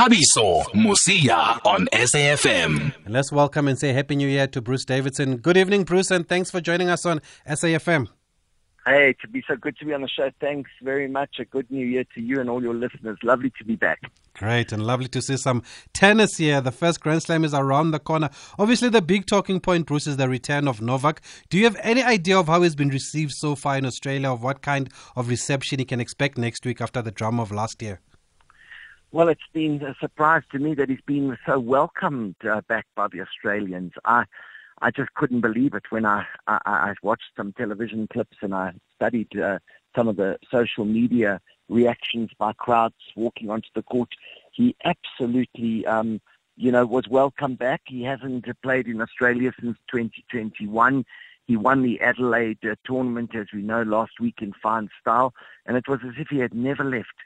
Thabiso Mosia on SAFM. And let's welcome and say Happy New Year to Bruce Davidson. Good evening, Bruce, and thanks for joining us on SAFM. Hey, to be so good to be on the show. Thanks very much. A good new year to you and all your listeners. Lovely to be back. Great, and lovely to see some tennis here. The first Grand Slam is around the corner. Obviously, the big talking point, Bruce, is the return of Novak. Do you have any idea of how he's been received so far in Australia, of what kind of reception he can expect next week after the drama of last year? Well, it's been a surprise to me that he's been so welcomed uh, back by the Australians. I I just couldn't believe it when I, I, I watched some television clips and I studied uh, some of the social media reactions by crowds walking onto the court. He absolutely, um, you know, was welcomed back. He hasn't played in Australia since 2021. He won the Adelaide uh, tournament, as we know, last week in fine style, and it was as if he had never left.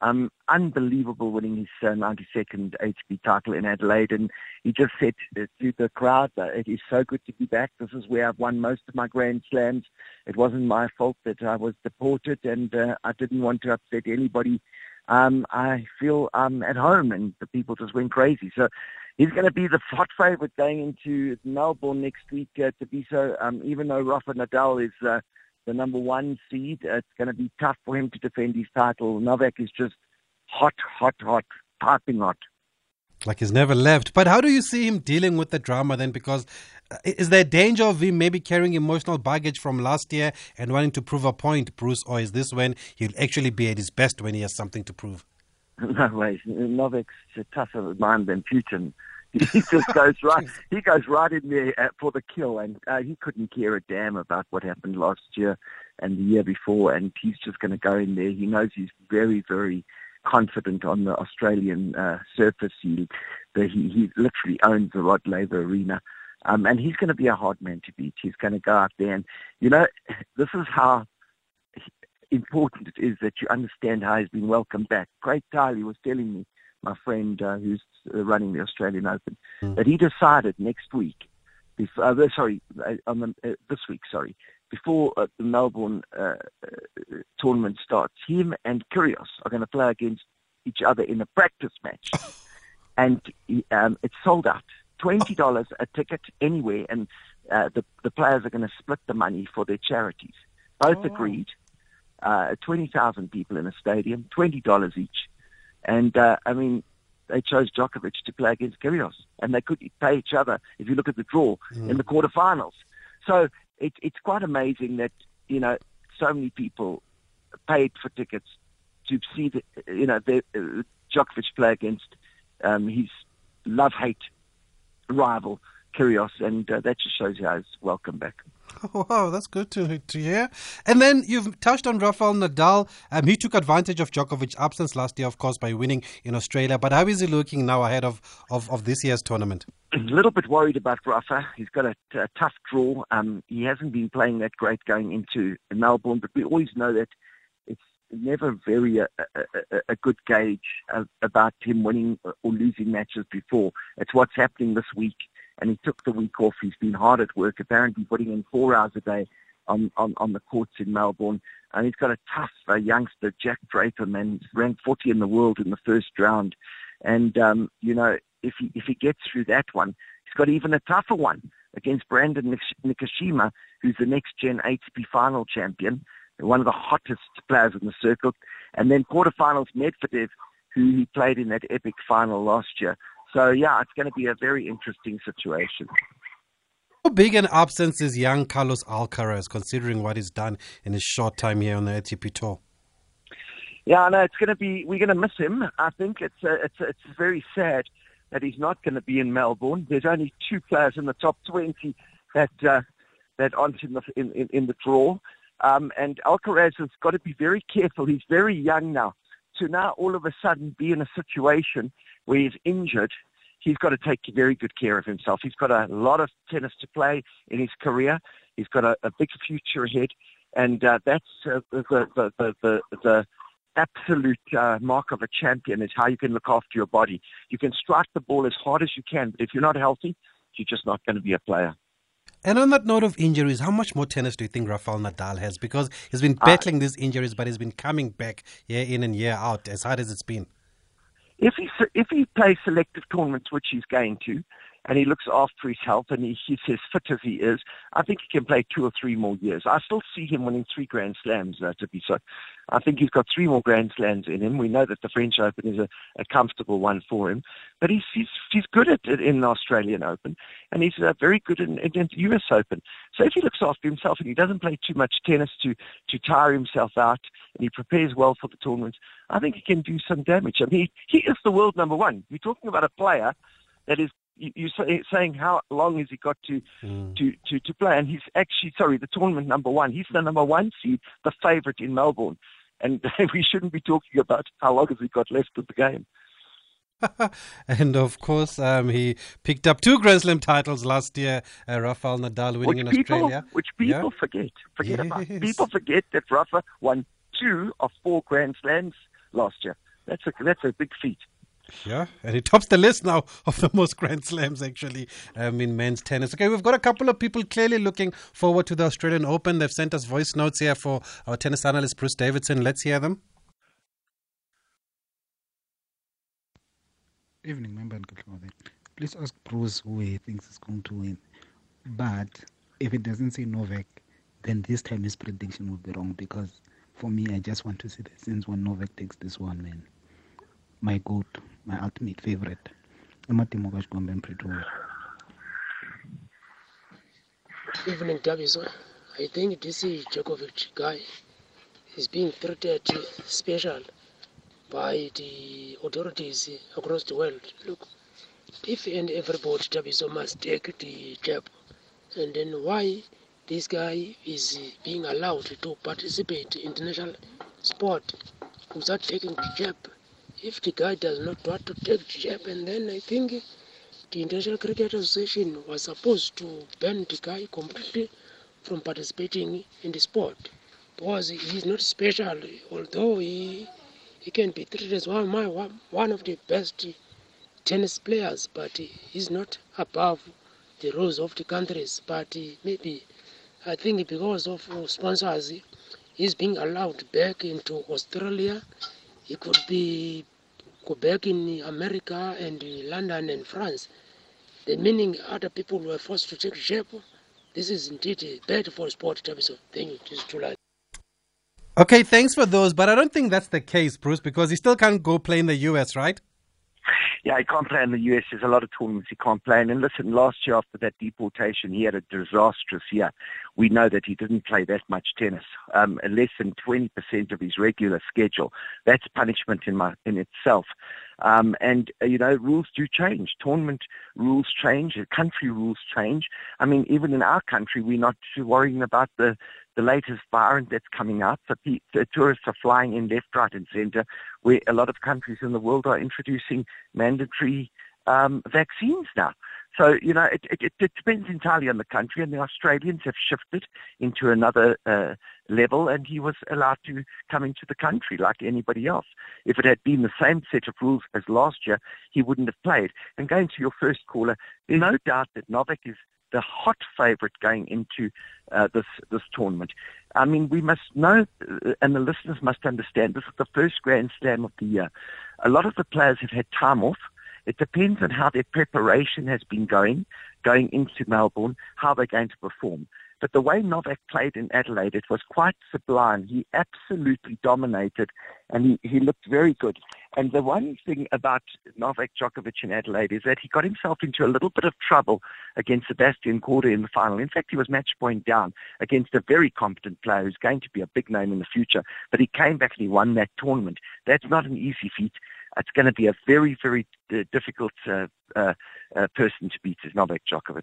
Um, unbelievable winning his uh, 92nd ATP title in Adelaide. And he just said to the crowd, it is so good to be back. This is where I've won most of my Grand Slams. It wasn't my fault that I was deported and uh, I didn't want to upset anybody. Um, I feel I'm at home and the people just went crazy. So he's going to be the hot favourite going into Melbourne next week uh, Thabiso, um, even though Rafa Nadal is uh, the number one seed. It's going to be tough for him to defend his title. Novak is just hot, hot, hot, piping hot. Like he's never left. But how do you see him dealing with the drama then? Because uh, is there danger of him maybe carrying emotional baggage from last year and wanting to prove a point, Bruce? Or is this when he'll actually be at his best when he has something to prove? No way. Novak's a tougher mind than Putin. He just goes right. He goes right in there for the kill, and uh, he couldn't care a damn about what happened last year and the year before. And he's just going to go in there. He knows he's very, very confident on the Australian uh, surface. He, the, he he literally owns the Rod Laver Arena. Um, and he's going to be a hard man to beat. He's going to go out there, and you know, this is how important it is that you understand how he's been welcomed back. Craig Tiley was telling me my friend uh, who's uh, running the Australian Open, mm. that he decided next week, before, uh, sorry, uh, on the, uh, this week, sorry, before uh, the Melbourne uh, tournament starts, him and Kyrgios are going to play against each other in a practice match, and um, it's sold out. Twenty dollars a ticket anywhere, and the the players are going to split the money for their charities. Both oh. agreed. Twenty thousand people in a stadium, twenty dollars each and uh, I mean, they chose Djokovic to play against Kyrgios, and they could play each other. If you look at the draw mm. in the quarterfinals, so it, it's quite amazing that you know so many people paid for tickets to see the you know the, uh, Djokovic play against um, his love-hate rival Kyrgios, and uh, that just shows you how he's welcome back. Wow, that's good to to hear. And then you've touched on Rafael Nadal. Um, he took advantage of Djokovic's absence last year, of course, by winning in Australia. But how is he looking now ahead of, of, of this year's tournament? A little bit worried about Rafa. He's got a, a tough draw. Um, he hasn't been playing that great going into Melbourne, but we always know that it's never very uh, a, a, a good gauge of, about him winning or losing matches before. It's what's happening this week and he took the week off. He's been hard at work, apparently putting in four hours a day on, on, on the courts in Melbourne. And he's got a tough youngster, Jack Draper, man, ranked 40 in the world in the first round. And, um, you know, if he, if he gets through that one, he's got even a tougher one against Brandon Nakashima, who's the next gen ATP final champion, one of the hottest players in the circuit. And then quarterfinals, Medvedev, who he played in that epic final last year. So yeah, it's going to be a very interesting situation. How big an absence is young Carlos Alcaraz, considering what he's done in his short time here on the ATP Tour? Yeah, no, it's going to be. We're going to miss him. I think it's a, it's a, it's very sad that he's not going to be in Melbourne. There's only two players in the top 20 that uh, that aren't in the in, in, in the draw. Um, and Alcaraz has got to be very careful. He's very young now. To now all of a sudden be in a situation where he's injured, he's got to take very good care of himself. He's got a lot of tennis to play in his career. He's got a, a big future ahead, and uh, that's uh, the, the, the, the, the absolute uh, mark of a champion is how you can look after your body. You can strike the ball as hard as you can, but if you're not healthy, you're just not going to be a player. And on that note of injuries, how much more tennis do you think Rafael Nadal has? Because he's been uh, battling these injuries, but he's been coming back year in and year out as hard as it's been. If he if he plays selective tournaments, which he's going to, and he looks after his health and he, he's as fit as he is, I think he can play two or three more years. I still see him winning three Grand Slams, uh, Thabiso. I think he's got three more Grand Slams in him. We know that the French Open is a, a comfortable one for him, but he's he's, he's good at it in the Australian Open, and he's uh, very good in, in the US Open. So if he looks after himself and he doesn't play too much tennis to to tire himself out, and he prepares well for the tournaments, I think he can do some damage. I mean, he, he is the world number one. You're talking about a player that is you, are saying how long has he got to, mm. to, to, to play? And he's actually, sorry, the tournament number one. He's the number one seed, the favourite in Melbourne. And we shouldn't be talking about how long has he got left of the game. and of course, um, he picked up two Grand Slam titles last year. Uh, Rafael Nadal winning which in people, Australia, which people yeah. forget. Forget yes. about. People forget that Rafa won two of four Grand Slams last year. That's a that's a big feat. Yeah, and he tops the list now of the most Grand Slams actually um, in men's tennis. Okay, we've got a couple of people clearly looking forward to the Australian Open. They've sent us voice notes here for our tennis analyst Bruce Davidson. Let's hear them. Evening, member and good morning. Please ask Bruce who he thinks is going to win. But if it doesn't say Novak, then this time his prediction will be wrong because for me, I just want to see the sense when Novak takes this one, man my goat, my ultimate favorite. Ematimo Kashgombe in Pretoria. Evening, Daviso. I think this is Djokovic guy is being treated special by the authorities across the world. Look, if and everybody Daviso must take the jab, and then why this guy is being allowed to participate in international sport without taking the jab if the guy does not want to take the jab, and then I think the International Cricket Association was supposed to ban the guy completely from participating in the sport because he's not special, although he he can be treated as one, my, one of the best tennis players, but he's not above the rules of the countries. But maybe I think because of sponsors, he's being allowed back into Australia it could be Quebec in America and London and France. The meaning other people were forced to take shape. This is indeed a bad for sport. So thank you. This is July. Okay, thanks for those, but I don't think that's the case, Bruce, because he still can't go play in the US, right? Yeah, he can't play in the US. There's a lot of tournaments he can't play in. And listen, last year after that deportation, he had a disastrous year. We know that he didn't play that much tennis, um, less than 20% of his regular schedule. That's punishment in, my, in itself. Um, and, uh, you know, rules do change. Tournament rules change. Country rules change. I mean, even in our country, we're not worrying about the, the latest variant that's coming out. So the, the tourists are flying in left, right, and centre, where a lot of countries in the world are introducing mandatory um, vaccines now. So, you know, it, it, it, depends entirely on the country, and the Australians have shifted into another uh, level, and he was allowed to come into the country like anybody else. If it had been the same set of rules as last year, he wouldn't have played. And going to your first caller, there's no doubt that Novak is the hot favourite going into uh, this this tournament. I mean, we must know, uh, and the listeners must understand, this is the first Grand Slam of the year. A lot of the players have had time off. It depends on how their preparation has been going, going into Melbourne, how they're going to perform. But the way Novak played in Adelaide, it was quite sublime. He absolutely dominated, and he, he looked very good. And the one thing about Novak Djokovic in Adelaide is that he got himself into a little bit of trouble against Sebastian Korda in the final. In fact, he was match point down against a very competent player who's going to be a big name in the future. But he came back and he won that tournament. That's not an easy feat. It's going to be a very, very uh, difficult uh, uh, uh person to beat, is Novak Djokovic.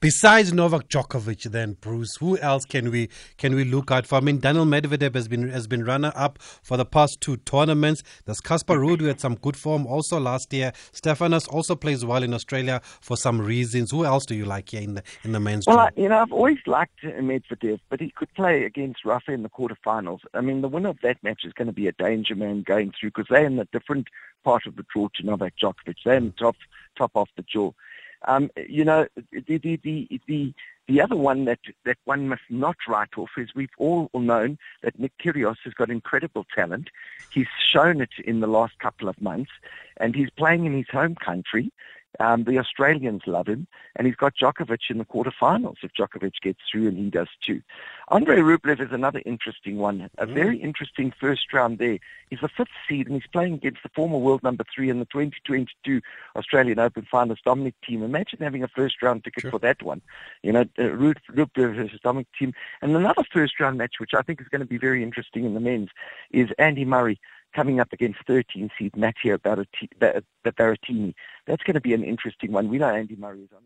Besides Novak Djokovic, then Bruce, who else can we can we look out for? I mean, Daniil Medvedev has been has been runner up for the past two tournaments. There's Casper Ruud, who had some good form also last year. Stefanos also plays well in Australia for some reasons. Who else do you like here in the in the men's? Well, I, you know, I've always liked Medvedev, but he could play against Rafa in the quarterfinals. I mean, the winner of that match is going to be a danger man going through because they're in a different part of the draw to Novak Djokovic. They're in the top top off the draw. Um, you know, the, the, the, the, The other one that, that one must not write off is we've all known that Nick Kyrgios has got incredible talent. He's shown it in the last couple of months, and he's playing in his home country. Um, the Australians love him, and he's got Djokovic in the quarterfinals if Djokovic gets through, and he does too. Andrei Rublev is another interesting one, a very interesting first round there. He's the fifth seed, and he's playing against the former world number three in the 2022 Australian Open finals, Dominic Thiem. Imagine having a first round ticket Sure. for that one. You know, uh, Rublev versus Dominic Thiem. And another first round match, which I think is going to be very interesting in the men's, is Andy Murray coming up against 13 seed Matteo Berrettini. That's going to be an interesting one. We know Andy Murray is on.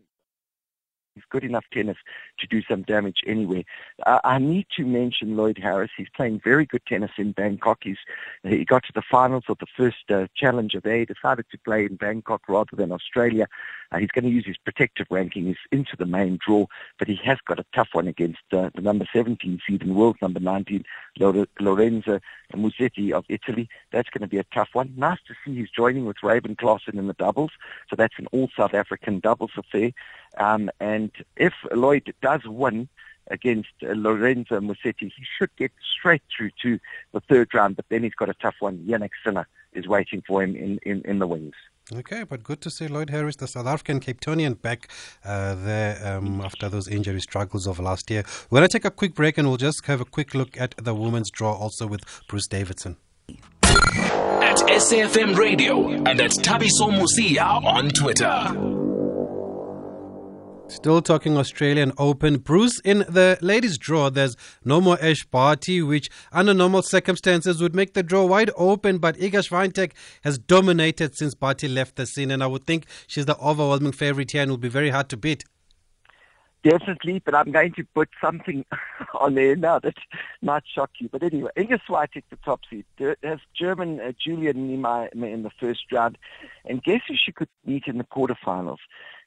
He's good enough tennis to do some damage anyway. Uh, I need to mention Lloyd Harris. He's playing very good tennis in Bangkok. He's, he got to the finals of the first uh, challenger there. He decided to play in Bangkok rather than Australia. Uh, he's going to use his protective ranking. He's into the main draw, but he has got a tough one against uh, the number 17 seed and world number 19, Lore- Lorenzo Musetti of Italy. That's going to be a tough one. Nice to see he's joining with Raven Klaassen in the doubles. So that's an all South African doubles affair. Um, and if Lloyd does win against uh, Lorenzo Musetti, he should get straight through to the third round. But then he's got a tough one. Jannik Sinner is waiting for him in, in, in the wings. Okay, but good to see Lloyd Harris, the South African Cape Townian, back uh, there um, after those injury struggles of last year. We're going to take a quick break and we'll just have a quick look at the women's draw also with Bruce Davidson. At SAFM Radio and at Thabiso Mosia on Twitter. Still talking Australian Open. Bruce, in the ladies' draw, there's no more Ash Barty, which under normal circumstances would make the draw wide open, but Iga Swiatek has dominated since Barty left the scene, and I would think she's the overwhelming favorite here and will be very hard to beat. Definitely, but I'm going to put something on there now that might shock you. But anyway, Iga Swiatek, the top seed, has German uh, Julian Niemeier in the first round, and guess who she could meet in the quarterfinals?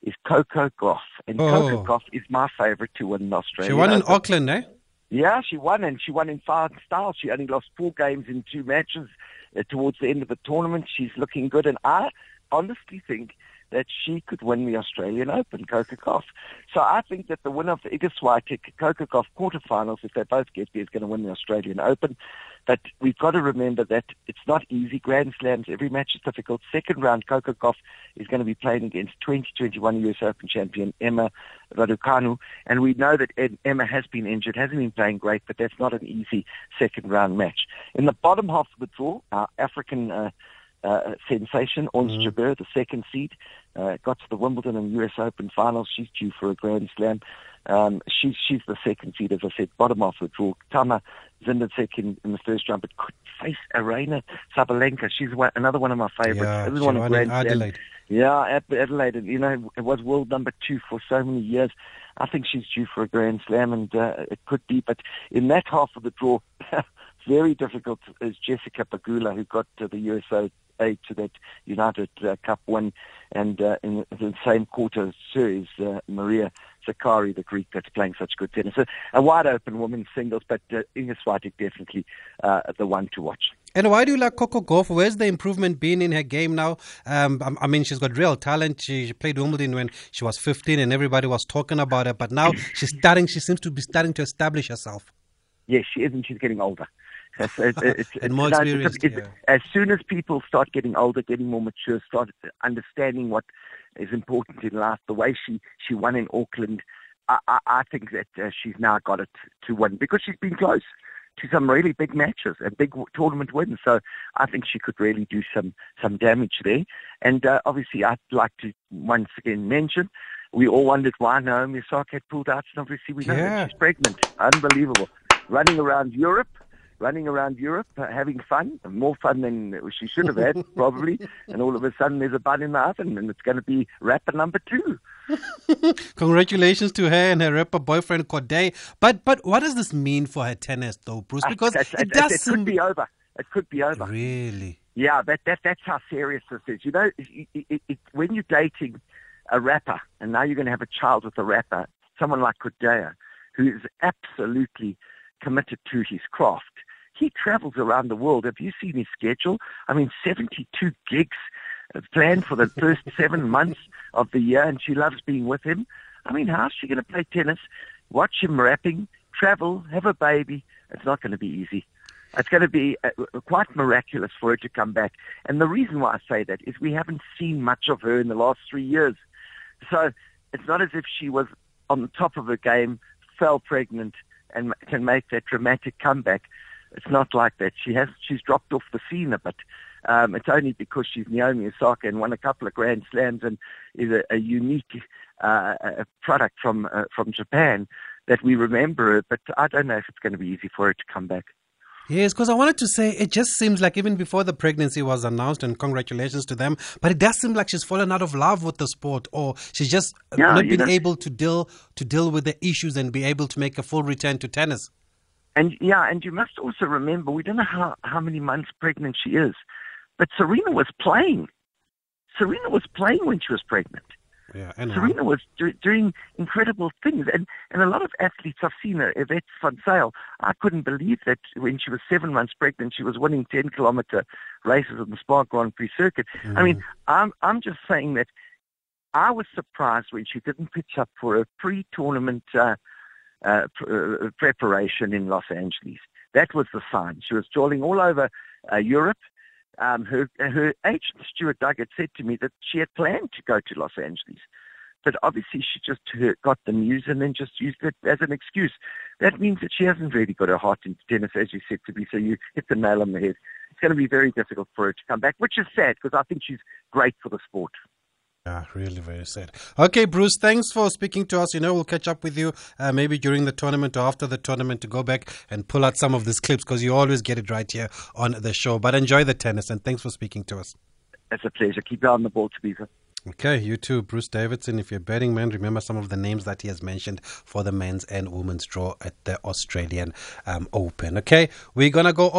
Is Coco Gauff, and Oh. Coco Gauff is my favorite to win in Australia. She won in Auckland, eh? Yeah, she won, and she won in fine style. She only lost four games in two matches uh, towards the end of the tournament. She's looking good, and I honestly think that she could win the Australian Open, Coco Gauff. So I think that the winner of the Iga Swiatek Coco Gauff quarterfinals, if they both get there, is going to win the Australian Open. But we've got to remember that it's not easy. Grand Slams, every match is difficult. Second round, Coco Gauff is going to be playing against 2021 US Open champion Emma Raducanu. And we know that Emma has been injured, hasn't been playing great, but that's not an easy second round match. In the bottom half of the draw, our African uh, uh, sensation, Ons Jabeur, the second seed, uh, got to the Wimbledon and US Open finals. She's due for a Grand Slam. Um, she's she's the second seed, as I said, bottom half of the draw. Tamara Zidansek in, in the first round, but could face Aryna Sabalenka. She's one, another one of my favorites. Yeah, This is she one of won in Grand Slam. Adelaide. Yeah, Adelaide. You know, it was world number two for so many years. I think she's due for a Grand Slam, and uh, it could be. But in that half of the draw, very difficult is Jessica Pegula, who got to the USA to that United uh, Cup win, and uh, in the same quarter is uh, Maria Sakkari, the Greek that's playing such good tennis. So a wide open women's singles, but uh, Iga Swiatek definitely uh, the one to watch. And why do you like Coco Gauff? Where's the improvement been in her game now? Um, I- I mean, she's got real talent. She, she played Wimbledon when she was 15 and everybody was talking about her. But now she's starting, she seems to be starting to establish herself. Yes, she is, and she's getting older. It's, it's, it's, no, yeah. As soon as people start getting older, getting more mature, start understanding what is important in life, the way she, she won in Auckland, I, I, I think that uh, she's now got it to win because she's been close to some really big matches and big tournament wins. So I think she could really do some, some damage there. And uh, obviously, I'd like to once again mention we all wondered why Naomi Osaka had pulled out, and obviously we know Yeah. that she's pregnant. Unbelievable. Running around Europe, running around Europe, uh, having fun, more fun than she should have had, probably. And all of a sudden there's a bun in the oven, and it's going to be rapper number two. Congratulations to her and her rapper boyfriend Cordae. But but what does this mean for her tennis though, Bruce? Because It's- it does it seem could be over. It could be over. really. Yeah, that, that that's how serious this is. You know, it, it, it, when you're dating a rapper, and now you're going to have a child with a rapper, someone like Cordae, who is absolutely committed to his craft. He travels around the world. Have you seen his schedule? I mean, 72 gigs uh, planned for the first seven months of the year, and she loves being with him. I mean, how's she going to play tennis? Watch him rapping, travel, have a baby. It's not going to be easy. It's going to be uh, quite miraculous for her to come back. And the reason why I say that is we haven't seen much of her in the last three years. So it's not as if she was on the top of her game, fell pregnant, and can make that dramatic comeback. It's not like that. She has she's dropped off the scene a bit. Um, it's only because she's Naomi Osaka and won a couple of Grand Slams and is a, a unique uh, a product from uh, from Japan that we remember her. But I don't know if it's going to be easy for her to come back. Yes, because I wanted to say it just seems like even before the pregnancy was announced, and congratulations to them, but it does seem like she's fallen out of love with the sport, or she's just not been know- able to deal to deal with the issues and be able to make a full return to tennis. And yeah, and you must also remember we don't know how, how many months pregnant she is, but Serena was playing. Serena was playing when she was pregnant. Yeah, and Serena was do, doing incredible things, and and a lot of athletes I've seen her, Yvette Van Sale. I couldn't believe that when she was seven months pregnant, she was winning ten kilometer races on the Spar Grand Prix circuit. I mean, I'm I'm just saying that I was surprised when she didn't pitch up for a pre-tournament uh, uh, pr- uh, preparation in Los Angeles. That was the sign. She was jolling all over uh, Europe. Um, her her agent Stuart Duguid had said to me that she had planned to go to Los Angeles, but obviously she just got the news and then just used it as an excuse. That means that she hasn't really got her heart into tennis, as you said to me. So you hit the nail on the head. It's going to be very difficult for her to come back, which is sad because I think she's great for the sport. Yeah, really very sad. Okay, Bruce, thanks for speaking to us. You know, we'll catch up with you uh, maybe during the tournament or after the tournament to go back and pull out some of these clips because you always get it right here on the show. But enjoy the tennis and thanks for speaking to us. It's a pleasure. Keep on the ball, Tabitha. Okay, you too, Bruce Davidson. If you're a betting man, remember some of the names that he has mentioned for the men's and women's draw at the Australian um, Open. Okay, we're going to go